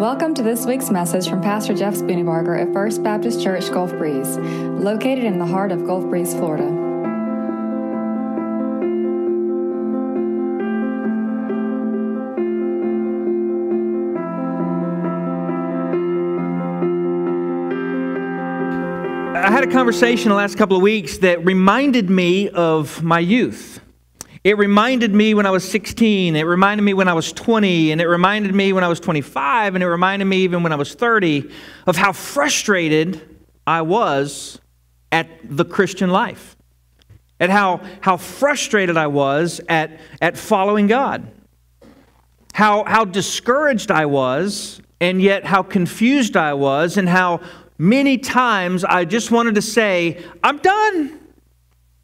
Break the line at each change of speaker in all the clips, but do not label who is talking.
Welcome to this week's message from Pastor Jeff Spooneybarger at First Baptist Church Gulf Breeze, located in the heart of Gulf Breeze, Florida.
I had a conversation the last couple of weeks that reminded me of my youth. It reminded me when I was 16, it reminded me when I was 20, and it reminded me when I was 25, and it reminded me even when I was 30 of how frustrated I was at the Christian life, at how, how frustrated I was at, at following God, how, how discouraged I was, and yet how confused I was, and how many times I just wanted to say, I'm done.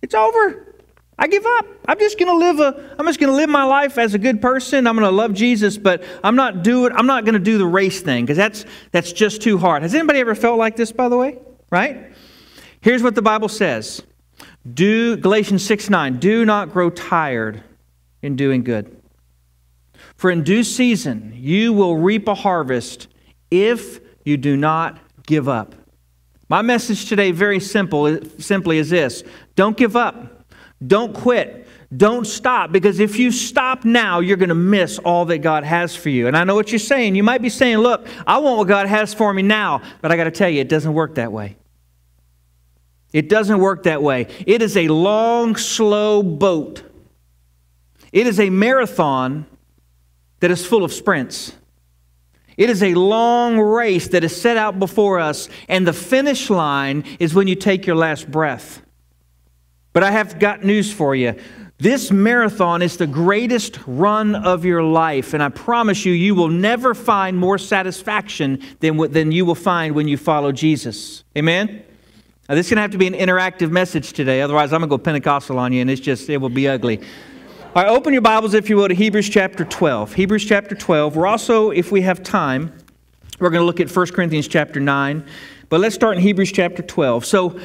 It's over. I give up. I'm just going to live a I'm just going to live my life as a good person. I'm going to love Jesus, but I'm not do it. I'm not going to do the race thing because that's that's just too hard. Has anybody ever felt like this by the way? Right? Here's what the Bible says. Do Galatians 6 9, do not grow tired in doing good. For in due season you will reap a harvest if you do not give up. My message today, very simple, simply is this don't give up. Don't quit. Don't stop because if you stop now, you're going to miss all that God has for you. And I know what you're saying. You might be saying, Look, I want what God has for me now. But I got to tell you, it doesn't work that way. It doesn't work that way. It is a long, slow boat, it is a marathon that is full of sprints. It is a long race that is set out before us, and the finish line is when you take your last breath. But I have got news for you. This marathon is the greatest run of your life, and I promise you, you will never find more satisfaction than, than you will find when you follow Jesus. Amen? Now, this is going to have to be an interactive message today, otherwise, I'm going to go Pentecostal on you, and it's just, it will be ugly. All right, open your Bibles, if you will, to Hebrews chapter 12. Hebrews chapter 12. We're also, if we have time, we're going to look at 1 Corinthians chapter 9, but let's start in Hebrews chapter 12. So,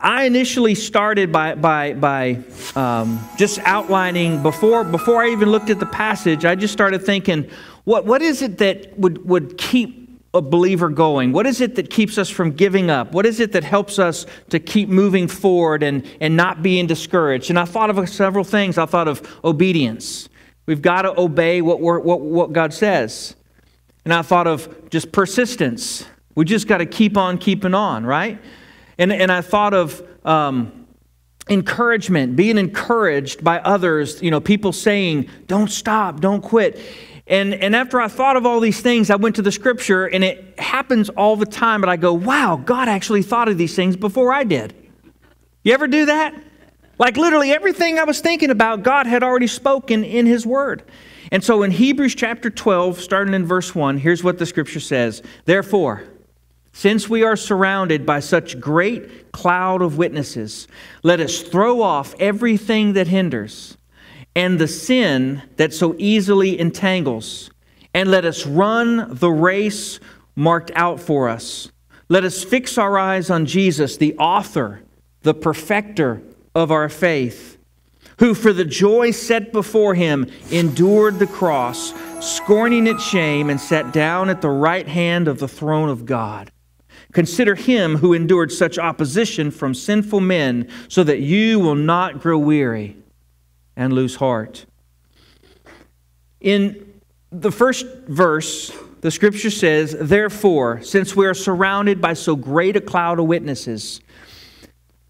I initially started by, by, by um, just outlining, before, before I even looked at the passage, I just started thinking, what, what is it that would, would keep a believer going? What is it that keeps us from giving up? What is it that helps us to keep moving forward and, and not being discouraged? And I thought of several things. I thought of obedience. We've got to obey what, what, what God says. And I thought of just persistence. We just got to keep on keeping on, right? And, and I thought of um, encouragement, being encouraged by others, you know, people saying, don't stop, don't quit. And, and after I thought of all these things, I went to the scripture, and it happens all the time, but I go, wow, God actually thought of these things before I did. You ever do that? Like literally everything I was thinking about, God had already spoken in His Word. And so in Hebrews chapter 12, starting in verse 1, here's what the scripture says Therefore, since we are surrounded by such great cloud of witnesses, let us throw off everything that hinders and the sin that so easily entangles, and let us run the race marked out for us. Let us fix our eyes on Jesus, the author, the perfecter of our faith, who for the joy set before him endured the cross, scorning its shame, and sat down at the right hand of the throne of God. Consider him who endured such opposition from sinful men, so that you will not grow weary and lose heart. In the first verse, the scripture says, Therefore, since we are surrounded by so great a cloud of witnesses,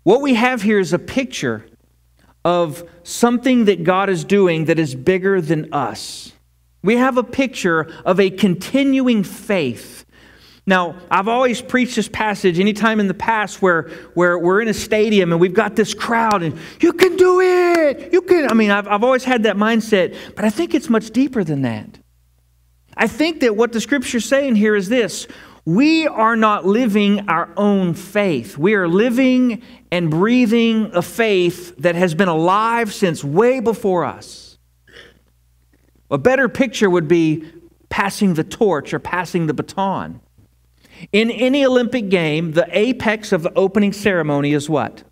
what we have here is a picture of something that God is doing that is bigger than us. We have a picture of a continuing faith now, I've always preached this passage anytime in the past where, where we're in a stadium and we've got this crowd and you can do it. You can. I mean, I've, I've always had that mindset, but I think it's much deeper than that. I think that what the scripture's saying here is this we are not living our own faith. We are living and breathing a faith that has been alive since way before us. A better picture would be passing the torch or passing the baton. In any Olympic game, the apex of the opening ceremony is what?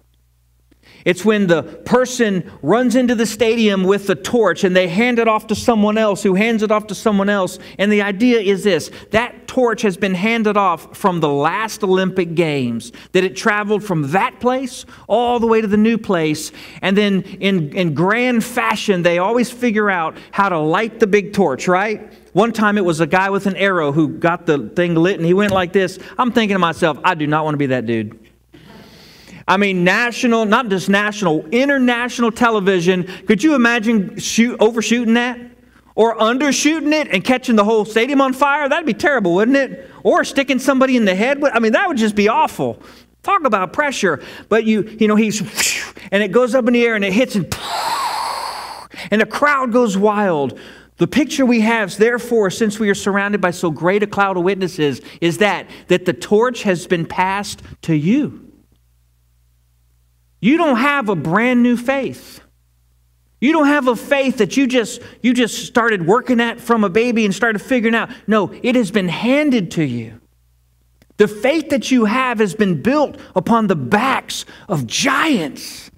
It's when the person runs into the stadium with the torch and they hand it off to someone else who hands it off to someone else. And the idea is this that torch has been handed off from the last Olympic Games, that it traveled from that place all the way to the new place. And then in, in grand fashion, they always figure out how to light the big torch, right? One time it was a guy with an arrow who got the thing lit and he went like this. I'm thinking to myself, I do not want to be that dude. I mean, national, not just national, international television. Could you imagine shoot, overshooting that? Or undershooting it and catching the whole stadium on fire? That'd be terrible, wouldn't it? Or sticking somebody in the head. I mean, that would just be awful. Talk about pressure. But you, you know, he's, and it goes up in the air and it hits and, and the crowd goes wild. The picture we have, therefore, since we are surrounded by so great a cloud of witnesses, is that, that the torch has been passed to you. You don't have a brand new faith. You don't have a faith that you just you just started working at from a baby and started figuring out. No, it has been handed to you. The faith that you have has been built upon the backs of giants.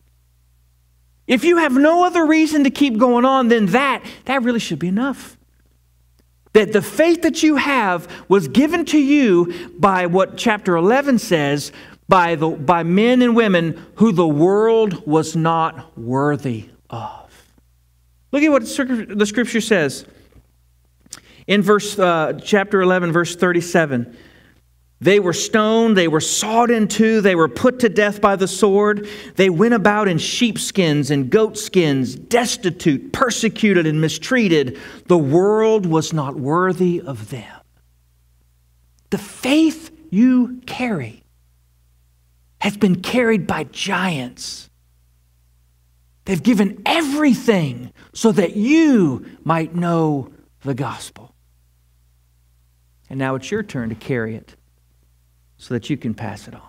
If you have no other reason to keep going on than that, that really should be enough. That the faith that you have was given to you by what chapter 11 says by, the, by men and women who the world was not worthy of. Look at what the scripture says in verse uh, chapter 11 verse 37 they were stoned they were sawed in two they were put to death by the sword. They went about in sheepskins and goatskins destitute persecuted and mistreated. The world was not worthy of them. The faith you carry has been carried by giants. They've given everything so that you might know the gospel. And now it's your turn to carry it so that you can pass it on.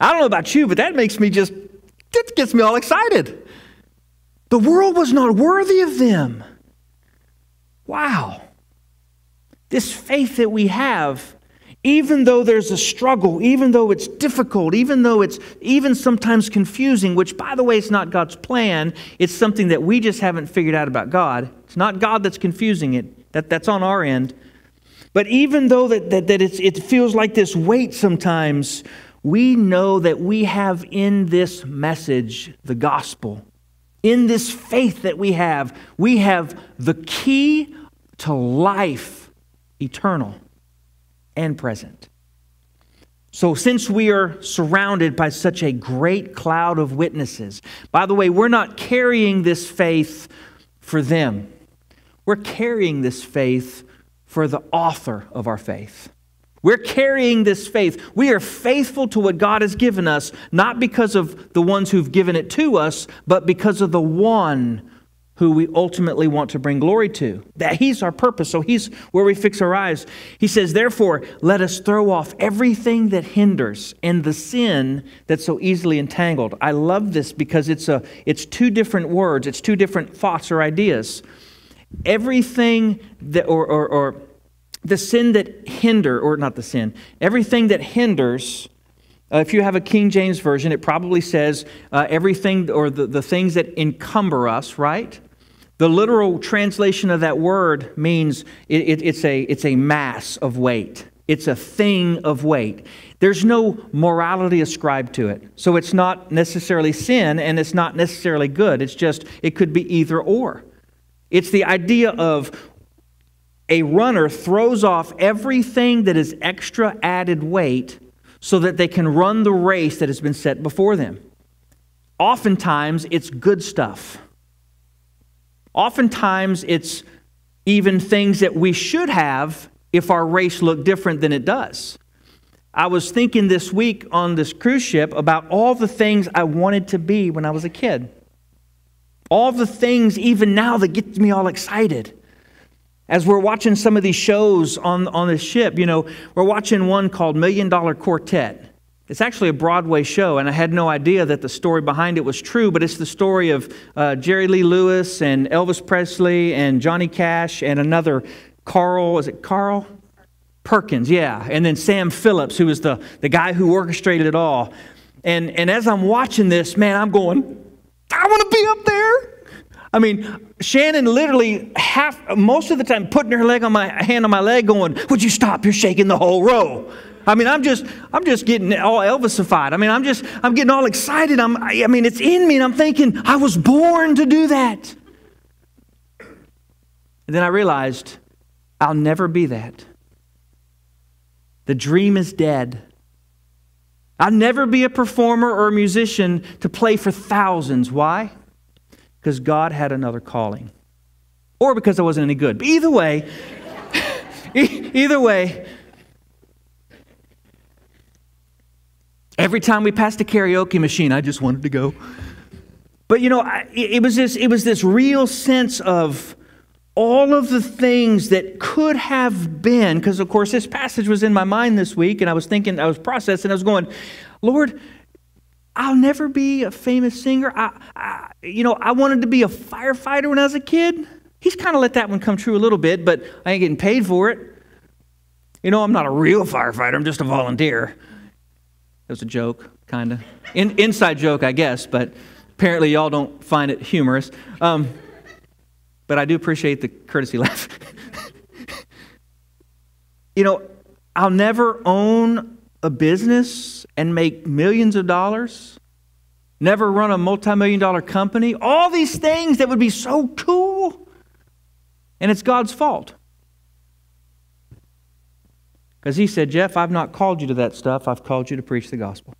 I don't know about you, but that makes me just, that gets me all excited. The world was not worthy of them. Wow. This faith that we have even though there's a struggle, even though it's difficult, even though it's even sometimes confusing, which, by the way, is not God's plan, it's something that we just haven't figured out about God. It's not God that's confusing it, that, that's on our end. But even though that, that, that it feels like this weight sometimes, we know that we have in this message the gospel. In this faith that we have, we have the key to life eternal and present. So, since we are surrounded by such a great cloud of witnesses, by the way, we're not carrying this faith for them. We're carrying this faith for the author of our faith. We're carrying this faith. We are faithful to what God has given us, not because of the ones who've given it to us, but because of the one who we ultimately want to bring glory to. That he's our purpose, so he's where we fix our eyes. He says, "Therefore, let us throw off everything that hinders and the sin that's so easily entangled." I love this because it's a it's two different words, it's two different thoughts or ideas. Everything that or or, or the sin that hinder or not the sin, everything that hinders uh, if you have a King James Version, it probably says uh, everything or the, the things that encumber us, right? The literal translation of that word means it, it, it's, a, it's a mass of weight. It's a thing of weight. There's no morality ascribed to it. So it's not necessarily sin and it's not necessarily good. It's just, it could be either or. It's the idea of a runner throws off everything that is extra added weight so that they can run the race that has been set before them. Oftentimes, it's good stuff. Oftentimes, it's even things that we should have if our race looked different than it does. I was thinking this week on this cruise ship about all the things I wanted to be when I was a kid. All the things, even now, that get me all excited. As we're watching some of these shows on, on the ship, you know, we're watching one called Million Dollar Quartet. It's actually a Broadway show, and I had no idea that the story behind it was true, but it's the story of uh, Jerry Lee Lewis and Elvis Presley and Johnny Cash and another Carl, is it Carl? Perkins, yeah. And then Sam Phillips, who was the, the guy who orchestrated it all. And, and as I'm watching this, man, I'm going, I want to be up there. I mean, Shannon literally half, most of the time, putting her leg on my hand on my leg, going, "Would you stop? You're shaking the whole row." I mean, I'm just, I'm just getting all Elvisified. I mean, I'm just, I'm getting all excited. I'm, I mean, it's in me, and I'm thinking, I was born to do that. And then I realized, I'll never be that. The dream is dead. I'll never be a performer or a musician to play for thousands. Why? Because God had another calling. Or because I wasn't any good. But either way, either way, every time we passed a karaoke machine, I just wanted to go. But you know, it was this, it was this real sense of all of the things that could have been, because of course this passage was in my mind this week, and I was thinking, I was processing, I was going, Lord, I'll never be a famous singer. I, I, you know, I wanted to be a firefighter when I was a kid. He's kind of let that one come true a little bit, but I ain't getting paid for it. You know, I'm not a real firefighter, I'm just a volunteer. It was a joke, kind of. In, inside joke, I guess, but apparently y'all don't find it humorous. Um, but I do appreciate the courtesy laugh. you know, I'll never own a business and make millions of dollars, never run a multi million dollar company, all these things that would be so cool. And it's God's fault. Because He said, Jeff, I've not called you to that stuff, I've called you to preach the gospel.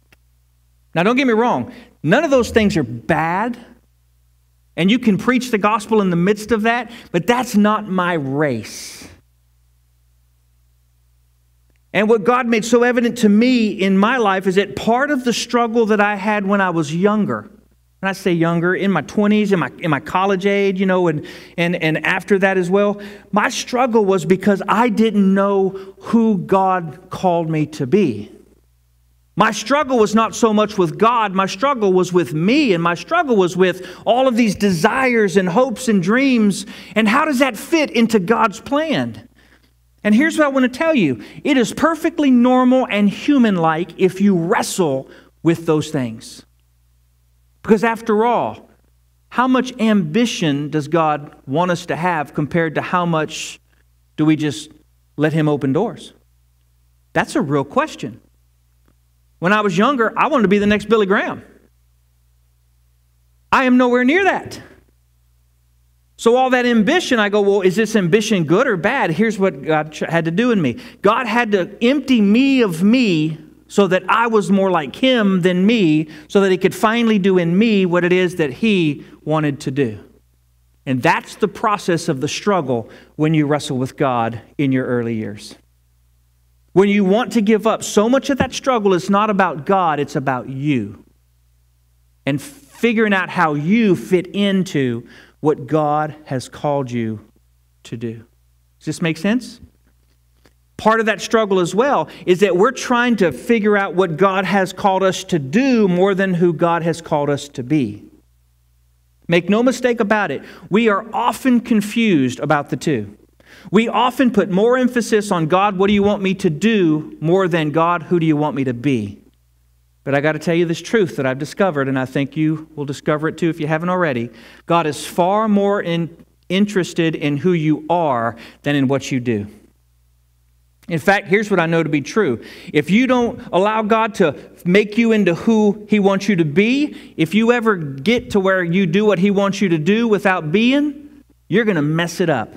Now, don't get me wrong, none of those things are bad. And you can preach the gospel in the midst of that, but that's not my race. And what God made so evident to me in my life is that part of the struggle that I had when I was younger, when I say younger, in my 20s, in my, in my college age, you know, and, and, and after that as well, my struggle was because I didn't know who God called me to be. My struggle was not so much with God, my struggle was with me, and my struggle was with all of these desires and hopes and dreams. And how does that fit into God's plan? And here's what I want to tell you it is perfectly normal and human like if you wrestle with those things. Because after all, how much ambition does God want us to have compared to how much do we just let Him open doors? That's a real question. When I was younger, I wanted to be the next Billy Graham. I am nowhere near that. So, all that ambition, I go, well, is this ambition good or bad? Here's what God had to do in me God had to empty me of me so that I was more like Him than me, so that He could finally do in me what it is that He wanted to do. And that's the process of the struggle when you wrestle with God in your early years. When you want to give up, so much of that struggle is not about God, it's about you. And figuring out how you fit into what God has called you to do. Does this make sense? Part of that struggle as well is that we're trying to figure out what God has called us to do more than who God has called us to be. Make no mistake about it, we are often confused about the two. We often put more emphasis on God, what do you want me to do, more than God, who do you want me to be? But I got to tell you this truth that I've discovered, and I think you will discover it too if you haven't already. God is far more in, interested in who you are than in what you do. In fact, here's what I know to be true. If you don't allow God to make you into who He wants you to be, if you ever get to where you do what He wants you to do without being, you're going to mess it up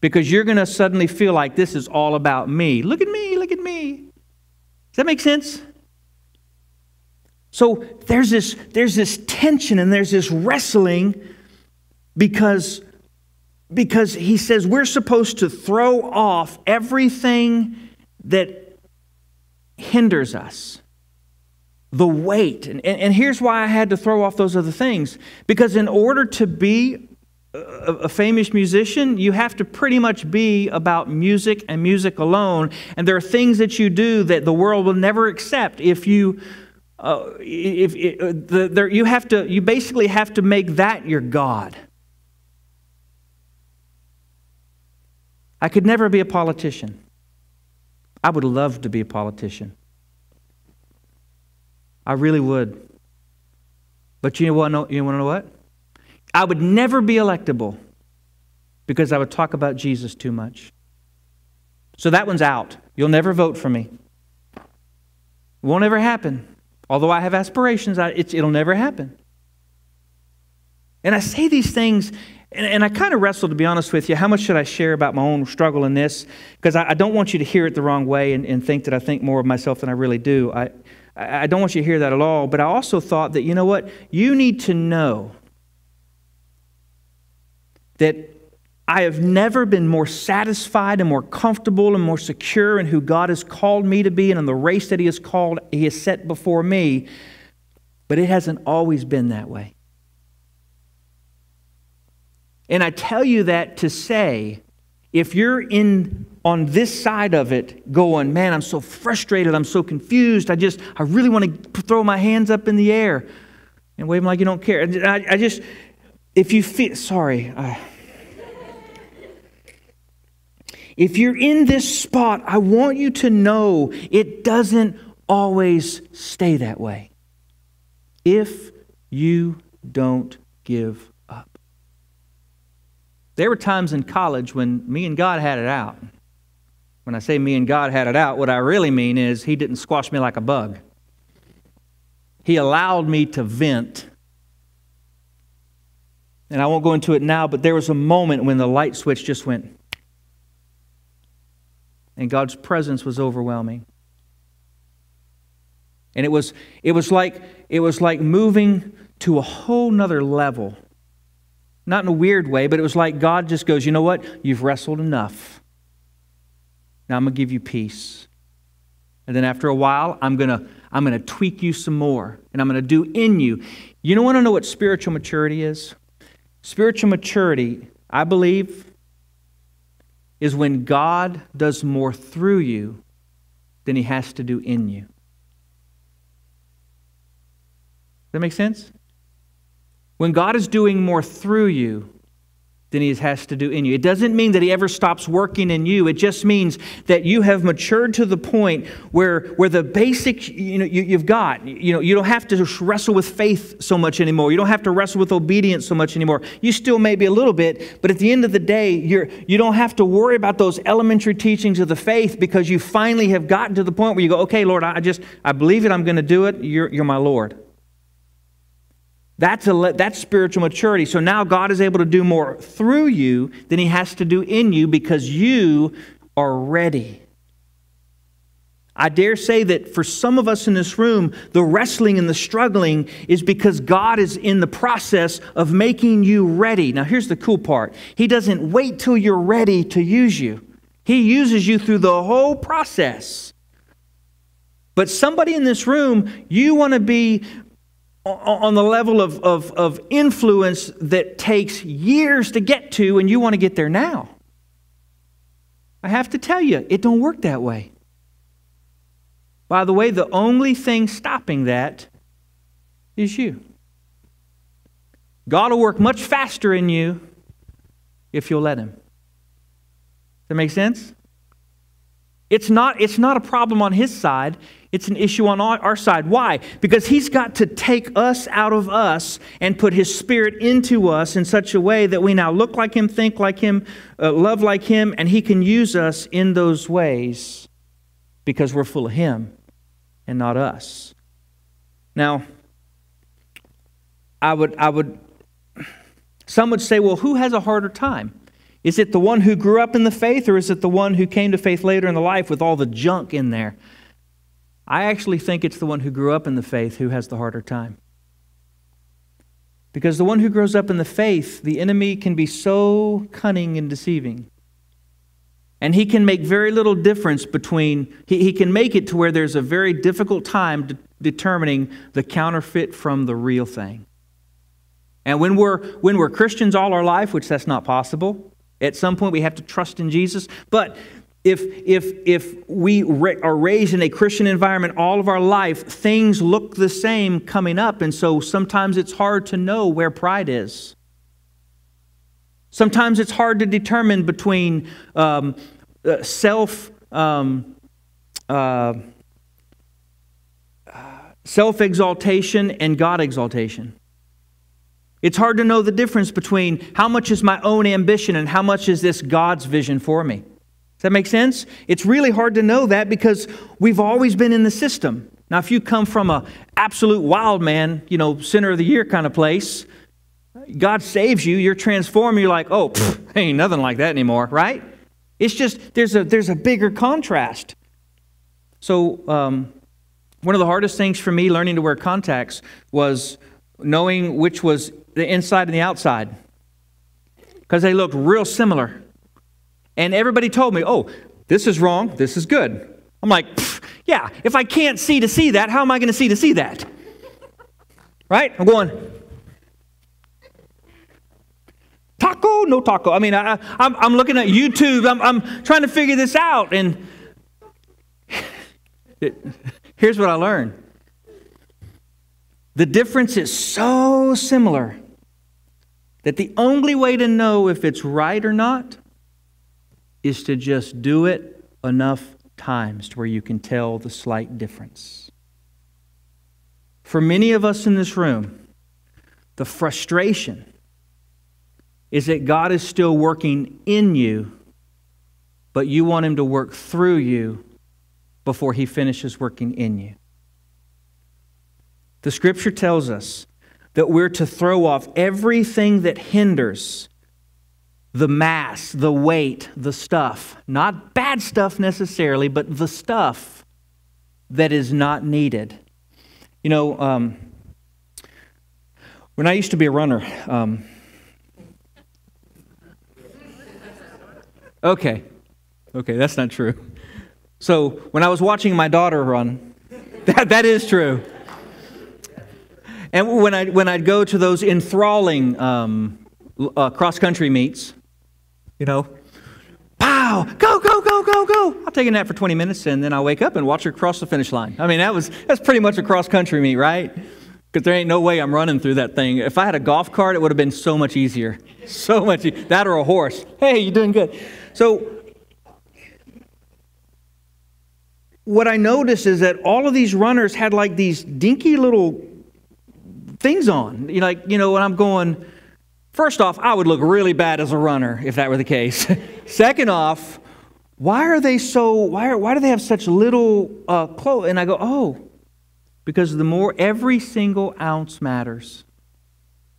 because you're going to suddenly feel like this is all about me. Look at me, look at me. Does that make sense? So there's this, there's this tension and there's this wrestling because, because he says we're supposed to throw off everything that hinders us. The weight. And, and here's why I had to throw off those other things. Because in order to be a, famous musician, you have to pretty much be about music and music alone. And there are things that you do that the world will never accept if you. Uh, if, if uh, the, there, you have to, you basically have to make that your God. I could never be a politician. I would love to be a politician. I really would. But you know what? You want to know what? I would never be electable because I would talk about Jesus too much. So that one's out. You'll never vote for me. Won't ever happen. Although I have aspirations, it'll never happen. And I say these things, and, and I kind of wrestled, to be honest with you. How much should I share about my own struggle in this? Because I, I, don't want you to hear it the wrong way and, and, think that I think more of myself than I really do. I, I don't want you to hear that at all. But I also thought that, you know what? You need to know that I have never been more satisfied and more comfortable and more secure in who God has called me to be and in the race that He has called, He has set before me. But it hasn't always been that way. And I tell you that to say, if you're in on this side of it going, man, I'm so frustrated, I'm so confused, I just, I really want to throw my hands up in the air and wave them like you don't care. I, I just, if you feel, sorry. I, if you're in this spot, I want you to know it doesn't always stay that way. If you don't give there were times in college when me and God had it out. When I say me and God had it out, what I really mean is He didn't squash me like a bug. He allowed me to vent. And I won't go into it now, but there was a moment when the light switch just went. And God's presence was overwhelming. And it was, it was like it was like moving to a whole nother level not in a weird way, but it was like God just goes, you know what? You've wrestled enough. Now I'm going to give you peace. And then after a while, I'm going to I'm going to tweak you some more and I'm going to do in you. You don't want to know what spiritual maturity is? Spiritual maturity, I believe, is when God does more through you than he has to do in you. Does that make sense? When God is doing more through you than He has to do in you, it doesn't mean that He ever stops working in you. It just means that you have matured to the point where, where the basic, you know, you, you've got, you know, you don't have to wrestle with faith so much anymore. You don't have to wrestle with obedience so much anymore. You still maybe a little bit, but at the end of the day, you're, you don't have to worry about those elementary teachings of the faith because you finally have gotten to the point where you go, okay, Lord, I just, I believe it, I'm going to do it. You're, you're my Lord. That's, a, that's spiritual maturity. So now God is able to do more through you than he has to do in you because you are ready. I dare say that for some of us in this room, the wrestling and the struggling is because God is in the process of making you ready. Now, here's the cool part He doesn't wait till you're ready to use you, He uses you through the whole process. But somebody in this room, you want to be on the level of, of, of influence that takes years to get to, and you want to get there now. I have to tell you, it don't work that way. By the way, the only thing stopping that is you. God will work much faster in you if you'll let Him. Does that make sense? It's not, it's not a problem on his side, it's an issue on our side. Why? Because he's got to take us out of us and put his spirit into us in such a way that we now look like him, think like him, uh, love like him, and he can use us in those ways because we're full of him and not us. Now, I would, I would, some would say, well, who has a harder time? Is it the one who grew up in the faith, or is it the one who came to faith later in the life with all the junk in there? I actually think it's the one who grew up in the faith who has the harder time. Because the one who grows up in the faith, the enemy can be so cunning and deceiving. And he can make very little difference between, he, he can make it to where there's a very difficult time de- determining the counterfeit from the real thing. And when we're, when we're Christians all our life, which that's not possible, at some point, we have to trust in Jesus. But if, if, if we are raised in a Christian environment all of our life, things look the same coming up. And so sometimes it's hard to know where pride is. Sometimes it's hard to determine between um, uh, self. Um, uh, self exaltation and God exaltation. It's hard to know the difference between how much is my own ambition and how much is this God's vision for me. Does that make sense? It's really hard to know that because we've always been in the system. Now, if you come from a absolute wild man, you know, center of the year kind of place, God saves you, you're transformed, you're like, oh, pff, ain't nothing like that anymore, right? It's just there's a there's a bigger contrast. So um, one of the hardest things for me learning to wear contacts was knowing which was the inside and the outside because they looked real similar. And everybody told me, oh, this is wrong, this is good. I'm like, yeah, if I can't see to see that, how am I going to see to see that? Right? I'm going, taco, no taco. I mean, I, I'm, I'm looking at YouTube, I'm, I'm trying to figure this out. And it, here's what I learned the difference is so similar that the only way to know if it's right or not is to just do it enough times to where you can tell the slight difference. For many of us in this room, the frustration is that God is still working in you, but you want Him to work through you before He finishes working in you. The scripture tells us that we're to throw off everything that hinders the mass, the weight, the stuff. Not bad stuff necessarily, but the stuff that is not needed. You know, um, when I used to be a runner, um, okay, okay, that's not true. So when I was watching my daughter run, that, that is true. And when, I, when I'd go to those enthralling um, uh, cross country meets, you know, pow, go, go, go, go, go. I'll take a nap for 20 minutes and then I'll wake up and watch her cross the finish line. I mean, that was, that's pretty much a cross country meet, right? Because there ain't no way I'm running through that thing. If I had a golf cart, it would have been so much easier. So much. E- that or a horse. Hey, you're doing good. So, what I noticed is that all of these runners had like these dinky little things on. You like, you know, when I'm going, first off, I would look really bad as a runner if that were the case. Second off, why are they so, why, are, why do they have such little uh, clothes? And I go, oh, because the more, every single ounce matters.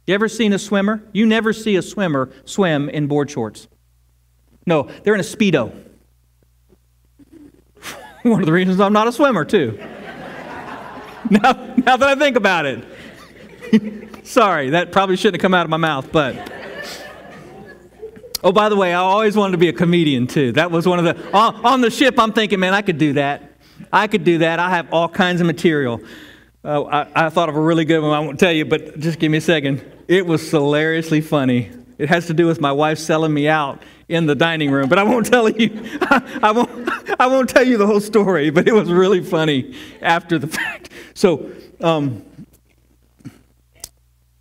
You ever seen a swimmer? You never see a swimmer swim in board shorts. No, they're in a Speedo. One of the reasons I'm not a swimmer, too. now, now that I think about it. Sorry, that probably shouldn't have come out of my mouth, but. Oh, by the way, I always wanted to be a comedian too. That was one of the. On, the ship, I'm thinking, man, I could do that. I could do that. I have all kinds of material. Uh, I, I thought of a really good one. I won't tell you, but just give me a second. It was hilariously funny. It has to do with my wife selling me out in the dining room, but I won't tell you. I won't. I won't tell you the whole story. But it was really funny after the fact. So. Um,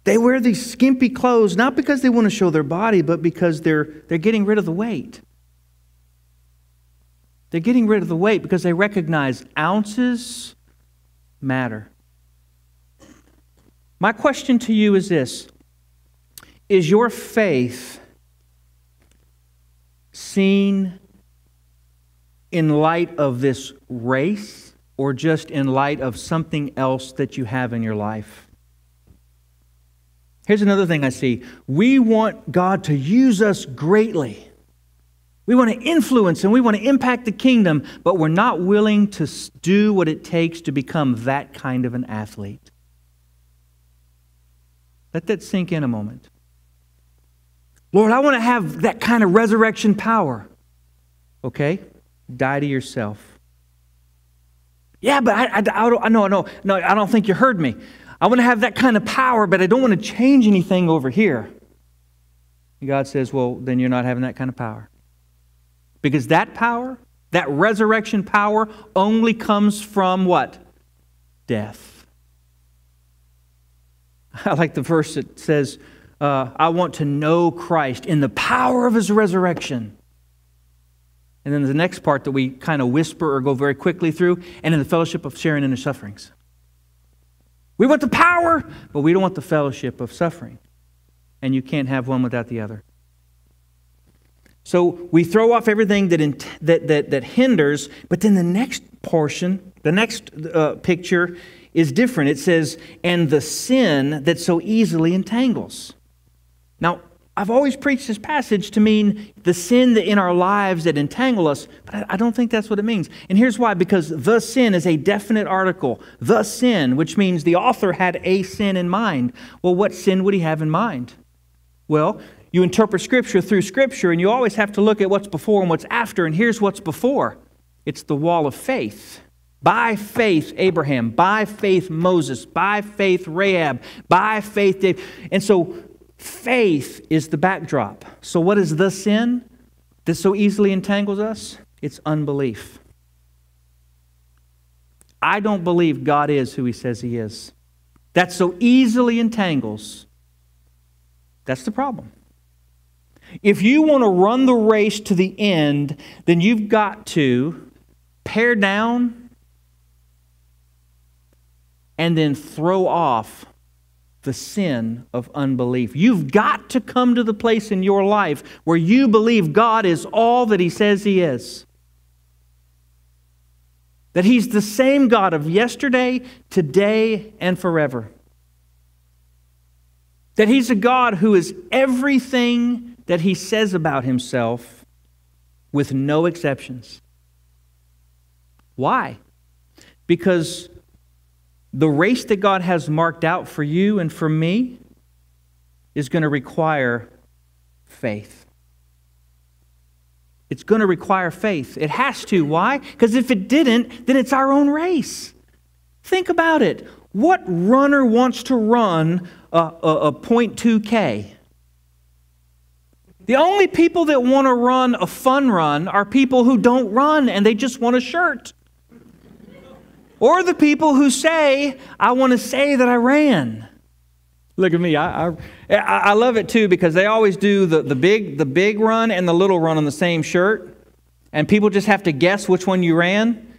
they wear these skimpy clothes not because they want to show their body, but because they're, they're getting rid of the weight. They're getting rid of the weight because they recognize ounces matter. My question to you is this Is your faith seen in light of this race or just in light of something else that you have in your life? Here's another thing I see. We want God to use us greatly. We want to influence and we want to impact the kingdom, but we're not willing to do what it takes to become that kind of an athlete. Let that sink in a moment. Lord, I want to have that kind of resurrection power. Okay? Die to yourself. Yeah, but I, I, I, don't, no, no, no, I don't think you heard me. I want to have that kind of power, but I don't want to change anything over here. And God says, Well, then you're not having that kind of power. Because that power, that resurrection power, only comes from what? Death. I like the verse that says, uh, I want to know Christ in the power of his resurrection. And then the next part that we kind of whisper or go very quickly through, and in the fellowship of sharing in his sufferings. We want the power, but we don't want the fellowship of suffering. And you can't have one without the other. So we throw off everything that, in, that, that, that hinders, but then the next portion, the next uh, picture is different. It says, and the sin that so easily entangles. Now, I've always preached this passage to mean the sin that in our lives that entangle us, but I don't think that's what it means. And here's why because the sin is a definite article. The sin, which means the author had a sin in mind. Well, what sin would he have in mind? Well, you interpret Scripture through Scripture, and you always have to look at what's before and what's after. And here's what's before it's the wall of faith. By faith, Abraham. By faith, Moses. By faith, Rahab. By faith, David. And so faith is the backdrop. So, what is the sin that so easily entangles us? It's unbelief. I don't believe God is who He says He is. That so easily entangles. That's the problem. If you want to run the race to the end, then you've got to pare down and then throw off the sin of unbelief. You've got to come to the place in your life where you believe God is all that He says He is. That He's the same God of yesterday, today, and forever. That He's a God who is everything that he says about himself with no exceptions. Why? Because the race that God has marked out for you and for me is going to require faith. It's going to require faith. It has to. Why? Because if it didn't, then it's our own race. Think about it. What runner wants to run a, a, a 0.2K? The only people that want to run a fun run are people who don't run and they just want a shirt. Or the people who say, I want to say that I ran. Look at me. I, I, I love it too because they always do the, the, big, the big run and the little run on the same shirt. And people just have to guess which one you ran.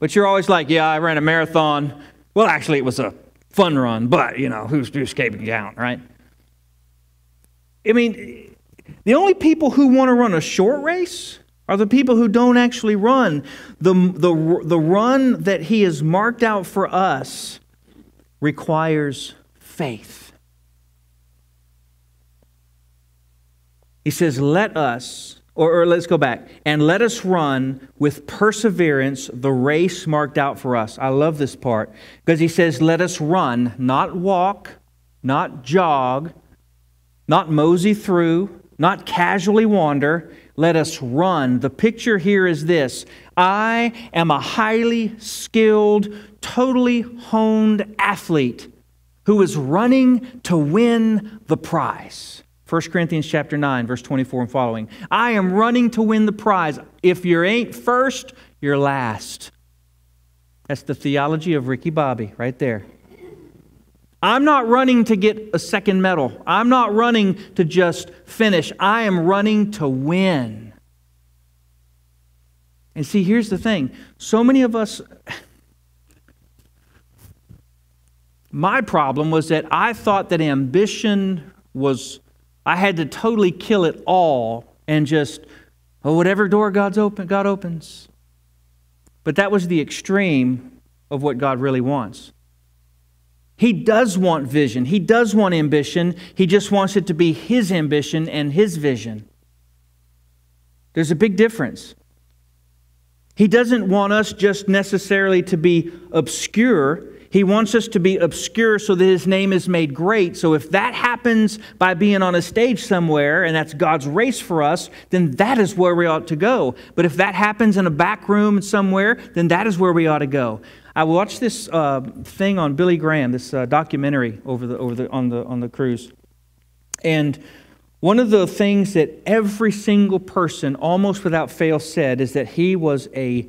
But you're always like, yeah, I ran a marathon. Well, actually, it was a fun run, but, you know, who's, who's keeping count, right? I mean, the only people who want to run a short race are the people who don't actually run. The, the, the run that He has marked out for us requires faith. He says, Let us, or, or, let's go back, and let us run with perseverance the race marked out for us. I love this part because he says, Let us run, not walk, not jog, not mosey through, not casually wander. Let us run. The picture here is this I am a highly skilled, totally honed athlete who is running to win the prize. 1 Corinthians chapter 9 verse 24 and following. I am running to win the prize. If you ain't first, you're last. That's the theology of Ricky Bobby right there. I'm not running to get a second medal. I'm not running to just finish. I am running to win. And see, here's the thing so many of us, my problem was that I thought that ambition was, I had to totally kill it all and just, oh, whatever door God's open, God opens. But that was the extreme of what God really wants. He does want vision. He does want ambition. He just wants it to be His ambition and His vision. There's a big difference. He doesn't want us just necessarily to be obscure. He wants us to be obscure so that His name is made great. So if that happens by being on a stage somewhere and that's God's race for us, then that is where we ought to go. But if that happens in a back room somewhere, then that is where we ought to go. I watched this uh, thing on Billy Graham, this uh, documentary over the, over the, on, the, on the cruise. And one of the things that every single person, almost without fail, said is that he was a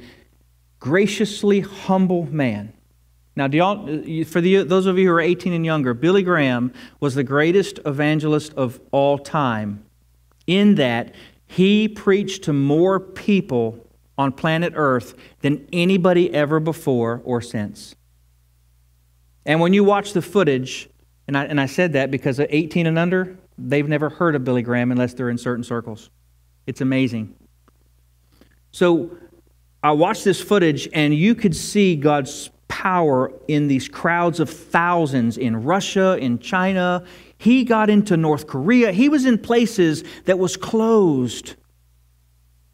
graciously humble man. Now, do y'all, for the, those of you who are 18 and younger, Billy Graham was the greatest evangelist of all time in that he preached to more people on planet Earth than anybody ever before or since. And when you watch the footage, and I, and I said that because 18 and under, they've never heard of Billy Graham unless they're in certain circles. It's amazing. So I watched this footage, and you could see God's power in these crowds of thousands in Russia, in China. He got into North Korea. He was in places that was closed,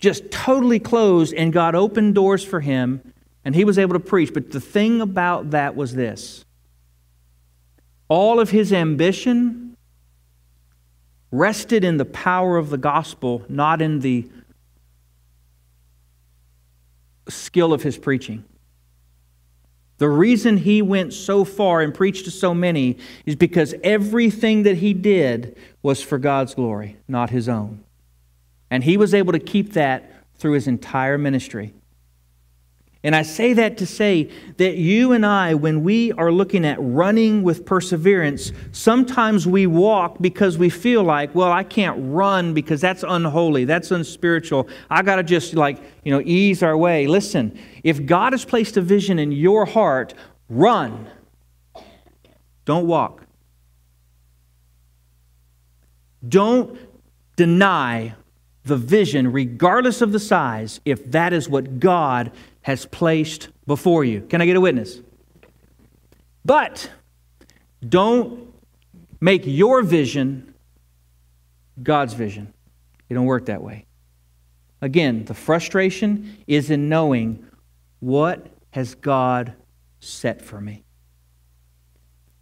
just totally closed, and God opened doors for him, and he was able to preach. But the thing about that was this all of his ambition rested in the power of the gospel, not in the skill of his preaching. The reason he went so far and preached to so many is because everything that he did was for God's glory, not his own. And he was able to keep that through his entire ministry. And I say that to say that you and I, when we are looking at running with perseverance, sometimes we walk because we feel like, well, I can't run because that's unholy, that's unspiritual. I got to just like, you know, ease our way. Listen, if God has placed a vision in your heart, run. Don't walk. Don't deny the vision, regardless of the size, if that is what God has placed before you. Can I get a witness? But don't make your vision God's vision. It don't work that way. Again, the frustration is in knowing what has God set for me.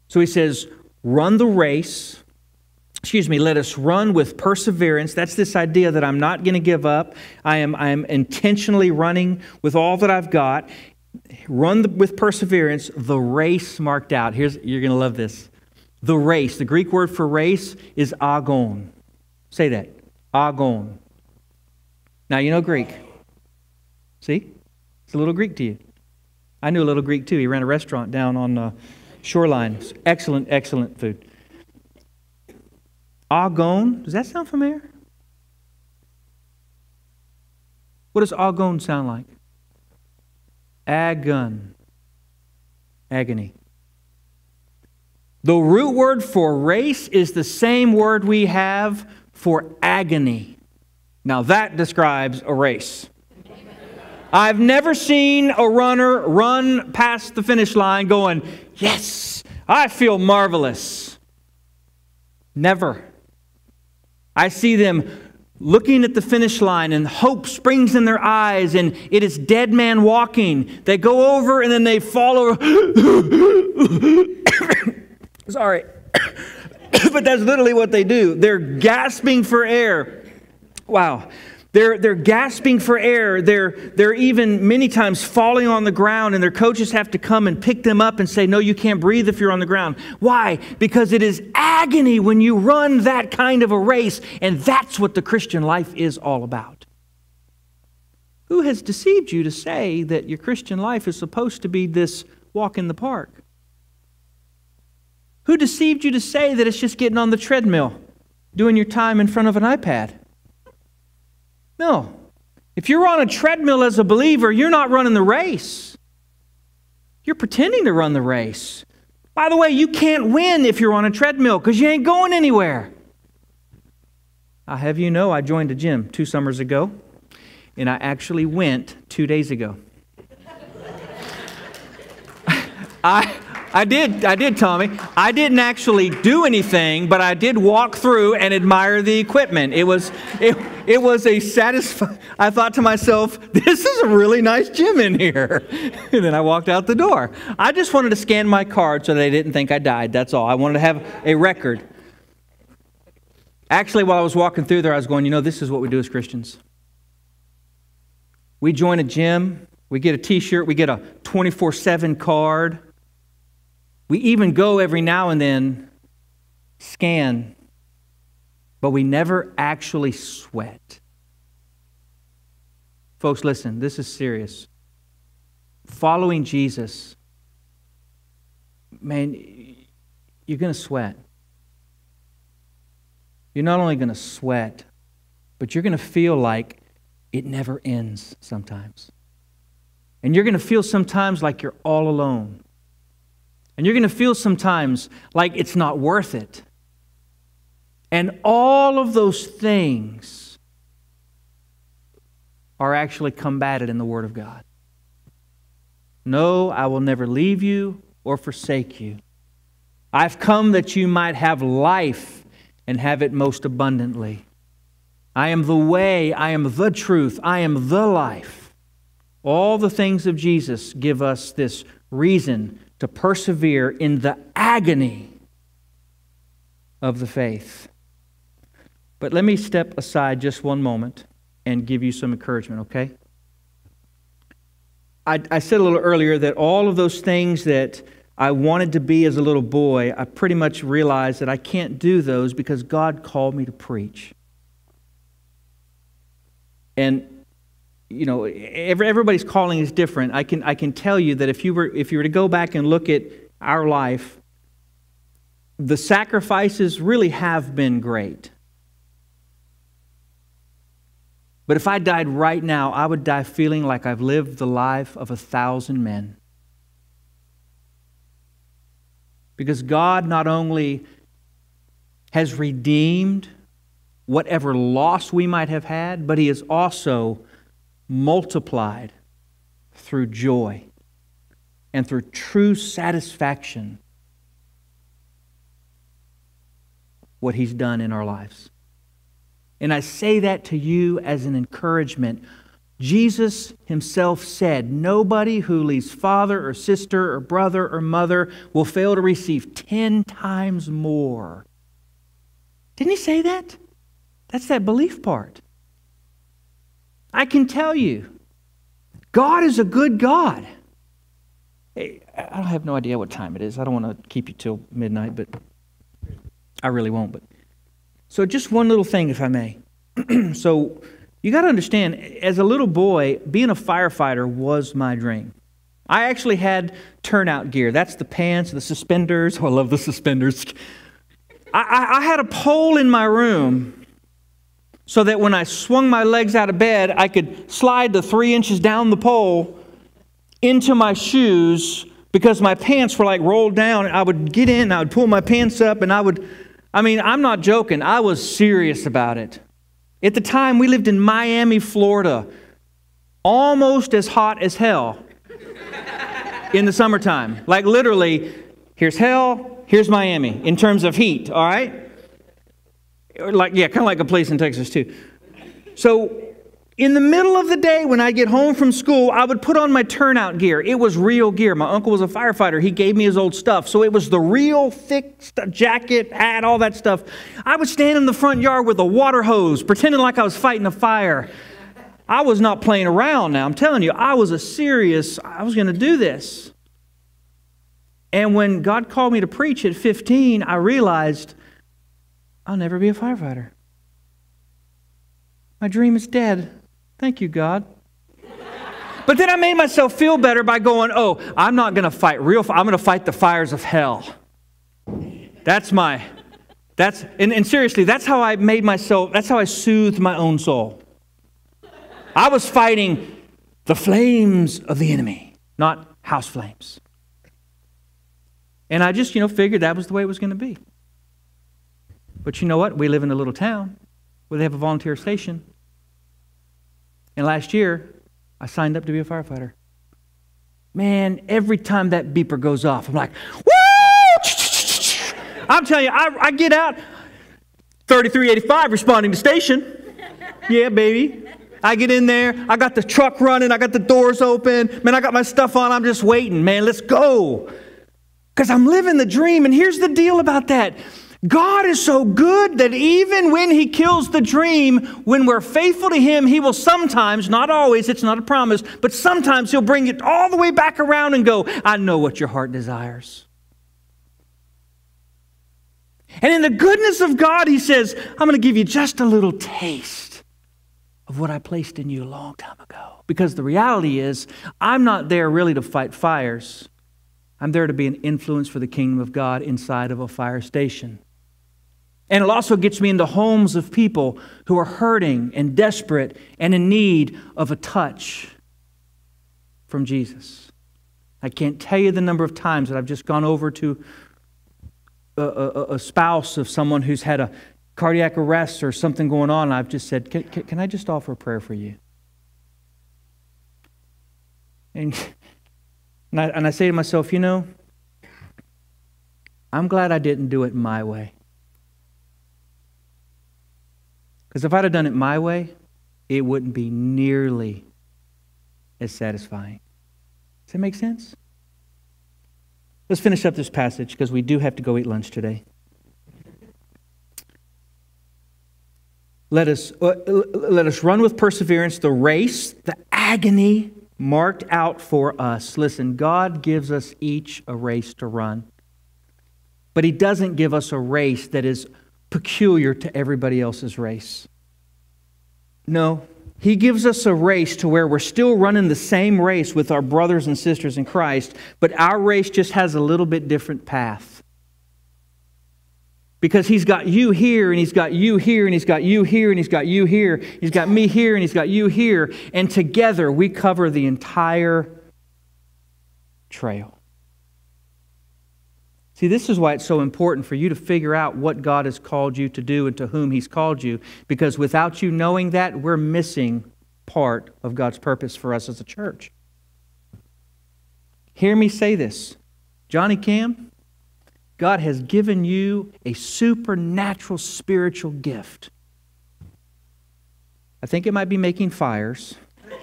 So he says, run the race excuse me, let us run with perseverance. That's this idea that I'm not going to give up. I am, I am intentionally running with all that I've got. Run the, with perseverance the race marked out. Here's, you're going to love this. The race, the Greek word for race is agon. Say that. Agon. Now, you know Greek. See? It's a little Greek to you. I knew a little Greek too. He ran a restaurant down on uh, the shoreline. Excellent, excellent food. Agon, does that sound familiar? What does agon sound like? Agon. Agony. The root word for race is the same word we have for agony. Now that describes a race. I've never seen a runner run past the finish line going, Yes, I feel marvelous. Never. I see them looking at the finish line and hope springs in their eyes and it is dead man walking. They go over and then they fall over. Sorry. but that's literally what they do. They're gasping for air. Wow. They're, they're gasping for air. They're, they're even many times falling on the ground, and their coaches have to come and pick them up and say, No, you can't breathe if you're on the ground. Why? Because it is agony when you run that kind of a race, and that's what the Christian life is all about. Who has deceived you to say that your Christian life is supposed to be this walk in the park? Who deceived you to say that it's just getting on the treadmill, doing your time in front of an iPad? No. If you're on a treadmill as a believer, you're not running the race. You're pretending to run the race. By the way, you can't win if you're on a treadmill because you ain't going anywhere. I have you know I joined a gym two summers ago, and I actually went two days ago. I, I did, I did, Tommy. I didn't actually do anything, but I did walk through and admire the equipment. It was, it, it was a satisfying. I thought to myself, this is a really nice gym in here. and then I walked out the door. I just wanted to scan my card so they didn't think I died. That's all. I wanted to have a record. Actually, while I was walking through there, I was going, you know, this is what we do as Christians. We join a gym, we get a t shirt, we get a 24 7 card. We even go every now and then, scan, but we never actually sweat. Folks, listen, this is serious. Following Jesus, man, you're going to sweat. You're not only going to sweat, but you're going to feel like it never ends sometimes. And you're going to feel sometimes like you're all alone. And you're going to feel sometimes like it's not worth it. And all of those things are actually combated in the Word of God. No, I will never leave you or forsake you. I've come that you might have life and have it most abundantly. I am the way, I am the truth, I am the life. All the things of Jesus give us this reason to persevere in the agony of the faith. But let me step aside just one moment and give you some encouragement, okay? I, I, said a little earlier that all of those things that I wanted to be as a little boy, I pretty much realized that I can't do those because God called me to preach. And you know, everybody's calling is different. I can, I can tell you that if you, were, if you were to go back and look at our life, the sacrifices really have been great. But if I died right now, I would die feeling like I've lived the life of a thousand men. Because God not only has redeemed whatever loss we might have had, but He has also multiplied through joy and through true satisfaction what He's done in our lives. And I say that to you as an encouragement. Jesus himself said, Nobody who leaves father or sister or brother or mother will fail to receive 10 times more. Didn't he say that? That's that belief part. I can tell you, God is a good God. I have no idea what time it is. I don't want to keep you till midnight, but I really won't. But so, just one little thing, if I may. so, you got to understand, as a little boy, being a firefighter was my dream. I actually had turnout gear. That's the pants, the suspenders. Oh, I love the suspenders. I, I, I had a pole in my room so that when I swung my legs out of bed, I could slide the three inches down the pole into my shoes because my pants were like rolled down. I would get in, I would pull my pants up, and I would I mean, I'm not joking. I was serious about it. At the time, we lived in Miami, Florida, almost as hot as hell in the summertime. Like, literally, here's hell, here's Miami in terms of heat, all right? Like, yeah, kind of like a place in Texas, too. So, in the middle of the day, when I get home from school, I would put on my turnout gear. It was real gear. My uncle was a firefighter. He gave me his old stuff. So it was the real thick jacket, hat, all that stuff. I would stand in the front yard with a water hose, pretending like I was fighting a fire. I was not playing around now. I'm telling you, I was a serious, I was going to do this. And when God called me to preach at 15, I realized I'll never be a firefighter. My dream is dead. Thank you, God. But then I made myself feel better by going, oh, I'm not going to fight real, I'm going to fight the fires of hell. That's my, that's, and, and seriously, that's how I made myself, that's how I soothed my own soul. I was fighting the flames of the enemy, not house flames. And I just, you know, figured that was the way it was going to be. But you know what? We live in a little town where they have a volunteer station. And last year, I signed up to be a firefighter. Man, every time that beeper goes off, I'm like, woo! I'm telling you, I, I get out, 3385 responding to station. Yeah, baby. I get in there, I got the truck running, I got the doors open. Man, I got my stuff on, I'm just waiting. Man, let's go. Because I'm living the dream. And here's the deal about that God is so good that even when He kills the dream, when we're faithful to Him, He will sometimes, not always, it's not a promise, but sometimes He'll bring it all the way back around and go, I know what your heart desires. And in the goodness of God, He says, I'm going to give you just a little taste of what I placed in you a long time ago. Because the reality is, I'm not there really to fight fires. I'm there to be an influence for the kingdom of God inside of a fire station. And it also gets me into homes of people who are hurting and desperate and in need of a touch from Jesus. I can't tell you the number of times that I've just gone over to a, a, a spouse of someone who's had a cardiac arrest or something going on, and I've just said, Can, can, can I just offer a prayer for you? And, and, I, and I say to myself, you know, I'm glad I didn't do it my way. Because if I'd have done it my way, it wouldn't be nearly as satisfying. Does that make sense? Let's finish up this passage because we do have to go eat lunch today. Let us, uh, let us run with perseverance the race, the agony marked out for us. Listen, God gives us each a race to run, but He doesn't give us a race that is peculiar to everybody else's race. No, he gives us a race to where we're still running the same race with our brothers and sisters in Christ, but our race just has a little bit different path. Because he's got you here, and he's got you here, and he's got you here, and he's got you here. He's got me here, and he's got you here. And together we cover the entire trail. See, this is why it's so important for you to figure out what God has called you to do and to whom He's called you, because without you knowing that, we're missing part of God's purpose for us as a church. Hear me say this Johnny Cam, God has given you a supernatural spiritual gift. I think it might be making fires.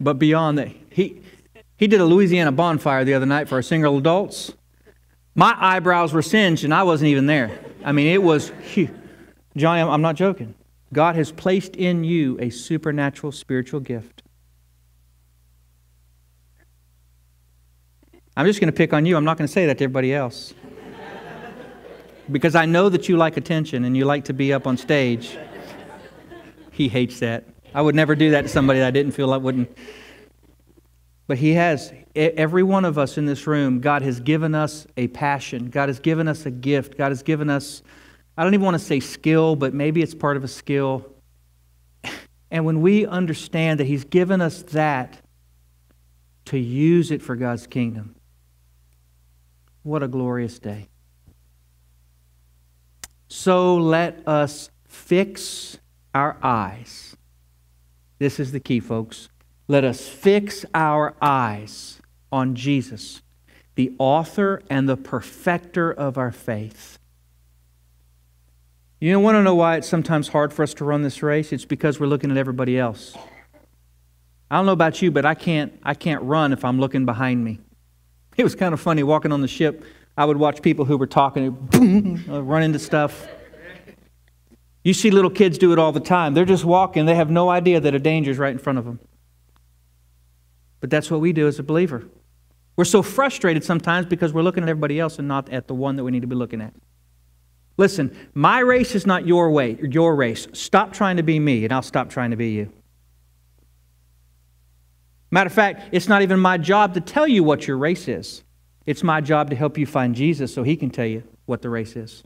but beyond that, he, he did a Louisiana bonfire the other night for our single adults. My eyebrows were singed and I wasn't even there. I mean, it was huge. Johnny, I'm not joking. God has placed in you a supernatural spiritual gift. I'm just going to pick on you. I'm not going to say that to everybody else. because I know that you like attention and you like to be up on stage. He hates that. I would never do that to somebody that I didn't feel I wouldn't. But He has, every one of us in this room, God has given us a passion. God has given us a gift. God has given us, I don't even want to say skill, but maybe it's part of a skill. And when we understand that He's given us that to use it for God's kingdom, what a glorious day. So let us fix our eyes. This is the key, folks let us fix our eyes on Jesus, the author and the perfecter of our faith. You want to know why it's sometimes hard for us to run this race? It's because we're looking at everybody else. I don't know about you, but I can't, I can't run if I'm looking behind me. It was kind of funny walking on the ship. I would watch people who were talking, boom, run into stuff. You see little kids do it all the time. They're just walking, they have no idea that a danger is right in front of them. But that's what we do as a believer. We're so frustrated sometimes because we're looking at everybody else and not at the one that we need to be looking at. Listen, my race is not your way, your race. Stop trying to be me, and I'll stop trying to be you. Matter of fact, it's not even my job to tell you what your race is. It's my job to help you find Jesus so he can tell you what the race is.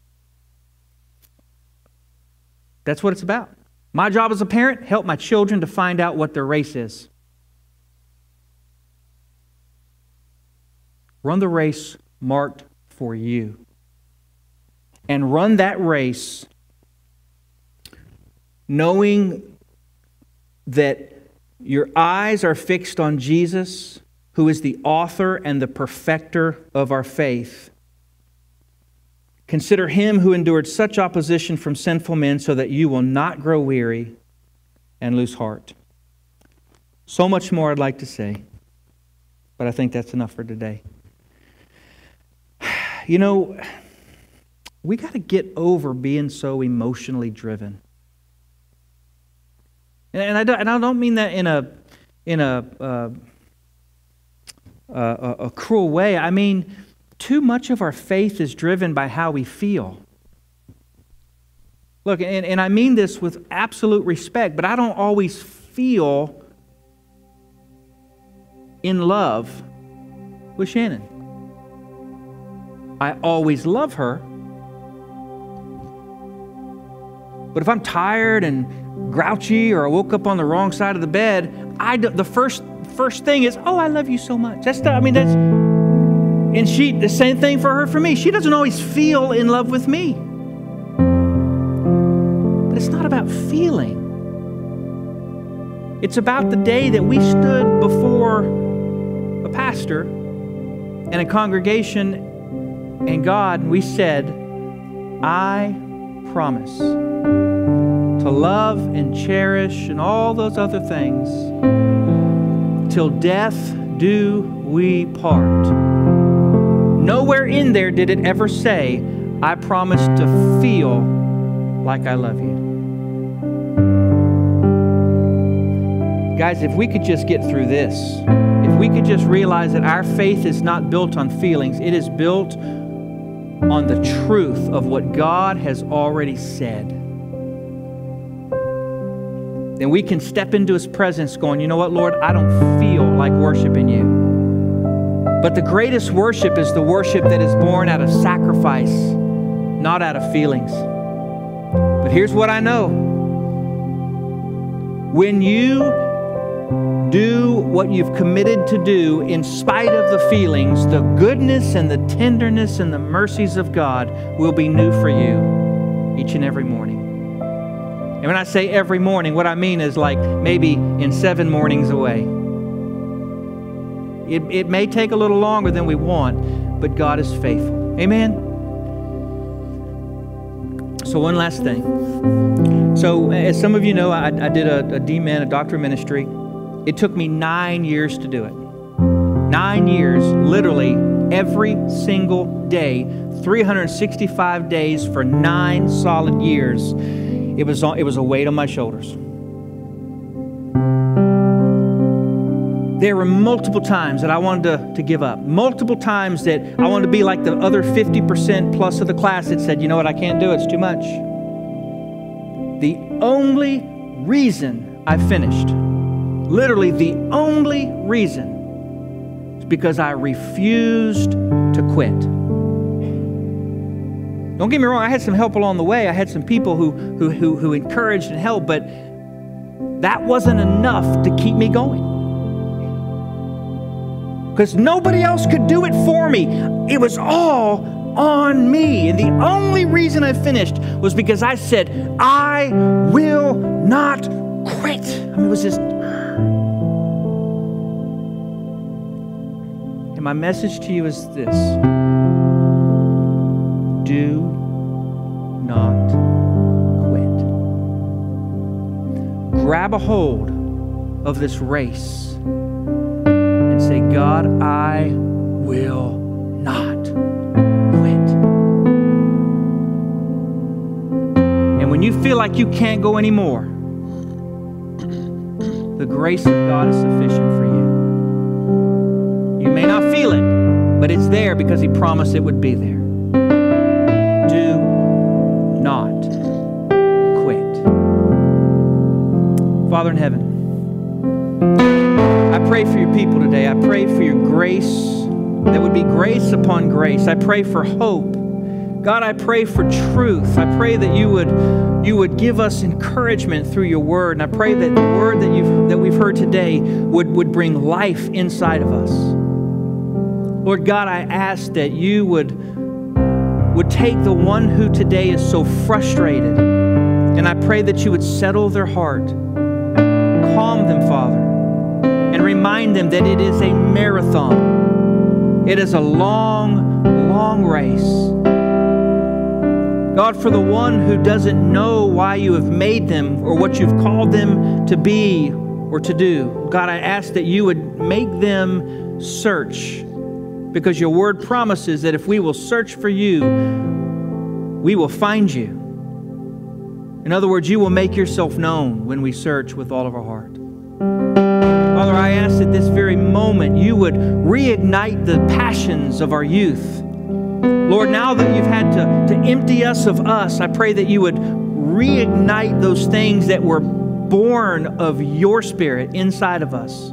That's what it's about. My job as a parent, help my children to find out what their race is. Run the race marked for you. And run that race knowing that your eyes are fixed on Jesus, who is the author and the perfecter of our faith. Consider him who endured such opposition from sinful men so that you will not grow weary and lose heart. So much more I'd like to say, but I think that's enough for today you know, we got to get over being so emotionally driven. And I don't, and I don't mean that in a, in a, uh, a, a cruel way. I mean, too much of our faith is driven by how we feel. Look, and, and I mean this with absolute respect, but I don't always feel in love with Shannon. I always love her. But if I'm tired and grouchy or I woke up on the wrong side of the bed, I the first first thing is, "Oh, I love you so much." That's the, I mean, that's and she the same thing for her for me. She doesn't always feel in love with me. But it's not about feeling. It's about the day that we stood before a pastor and a congregation and God, we said, I promise to love and cherish and all those other things till death do we part. Nowhere in there did it ever say, I promise to feel like I love you. Guys, if we could just get through this, if we could just realize that our faith is not built on feelings, it is built on the truth of what God has already said. Then we can step into His presence going, you know what, Lord, I don't feel like worshiping you. But the greatest worship is the worship that is born out of sacrifice, not out of feelings. But here's what I know when you do what you've committed to do in spite of the feelings, the goodness and the tenderness and the mercies of God will be new for you each and every morning. And when I say every morning, what I mean is like maybe in seven mornings away. It, it may take a little longer than we want, but God is faithful. Amen? So, one last thing. So, as some of you know, I, I did a, D-Min, a doctor of ministry. It took me nine years to do it. Nine years, literally every single day, 365 days for nine solid years. It was, on, it was a weight on my shoulders. There were multiple times that I wanted to, to give up. Multiple times that I wanted to be like the other 50% plus of the class that said, you know what, I can't do it, it's too much. The only reason I finished Literally, the only reason is because I refused to quit. Don't get me wrong, I had some help along the way. I had some people who, who, who, who encouraged and helped, but that wasn't enough to keep me going. Because nobody else could do it for me. It was all on me. And the only reason I finished was because I said, I will not quit. I mean, it was just And my message to you is this do not quit. Grab a hold of this race and say, God, I will not quit. And when you feel like you can't go anymore, the grace of God is sufficient for you. You may not but it's there because He promised it would be there. Do not quit. Father in heaven, I pray for your people today. I pray for your grace. That would be grace upon grace. I pray for hope. God, I pray for truth. I pray that you would you would give us encouragement through your word. And I pray that the word that you've that we've heard today would, would bring life inside of us. Lord God, I ask that you would, would take the one who today is so frustrated, and I pray that you would settle their heart, calm them, Father, and remind them that it is a marathon. It is a long, long race. God, for the one who doesn't know why you have made them or what you've called them to be or to do, God, I ask that you would make them search because your word promises that if we will search for you, we will find you. In other words, you will make yourself known when we search with all of our heart. Father, I ask that this very moment you would reignite the passions of our youth. Lord, now that you've had to, to empty us of us, I pray that you would reignite those things that were born of your spirit inside of us.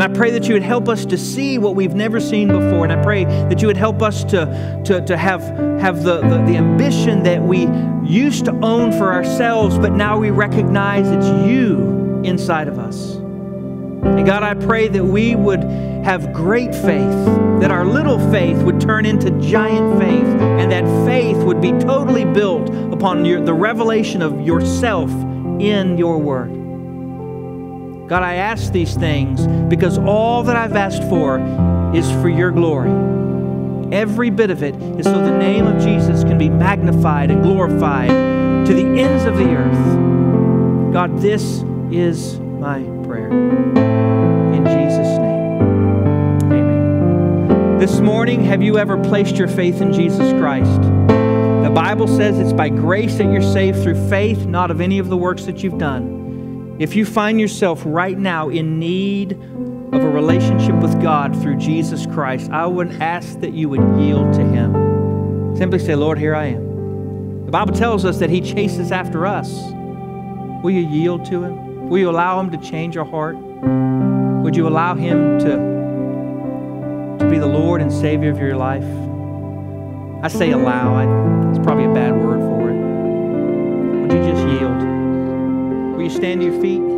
And I pray that you would help us to see what we've never seen before. And I pray that you would help us to, to, to have, have the, the, the ambition that we used to own for ourselves, but now we recognize it's you inside of us. And God, I pray that we would have great faith, that our little faith would turn into giant faith, and that faith would be totally built upon your, the revelation of yourself in your word. God, I ask these things because all that I've asked for is for your glory. Every bit of it is so the name of Jesus can be magnified and glorified to the ends of the earth. God, this is my prayer. In Jesus' name, amen. This morning, have you ever placed your faith in Jesus Christ? The Bible says it's by grace that you're saved through faith, not of any of the works that you've done. If you find yourself right now in need of a relationship with God through Jesus Christ, I would ask that you would yield to Him. Simply say, Lord, here I am. The Bible tells us that He chases after us. Will you yield to Him? Will you allow Him to change your heart? Would you allow Him to, to be the Lord and Savior of your life? I say allow, I, it's probably a bad word Will you stand to your feet?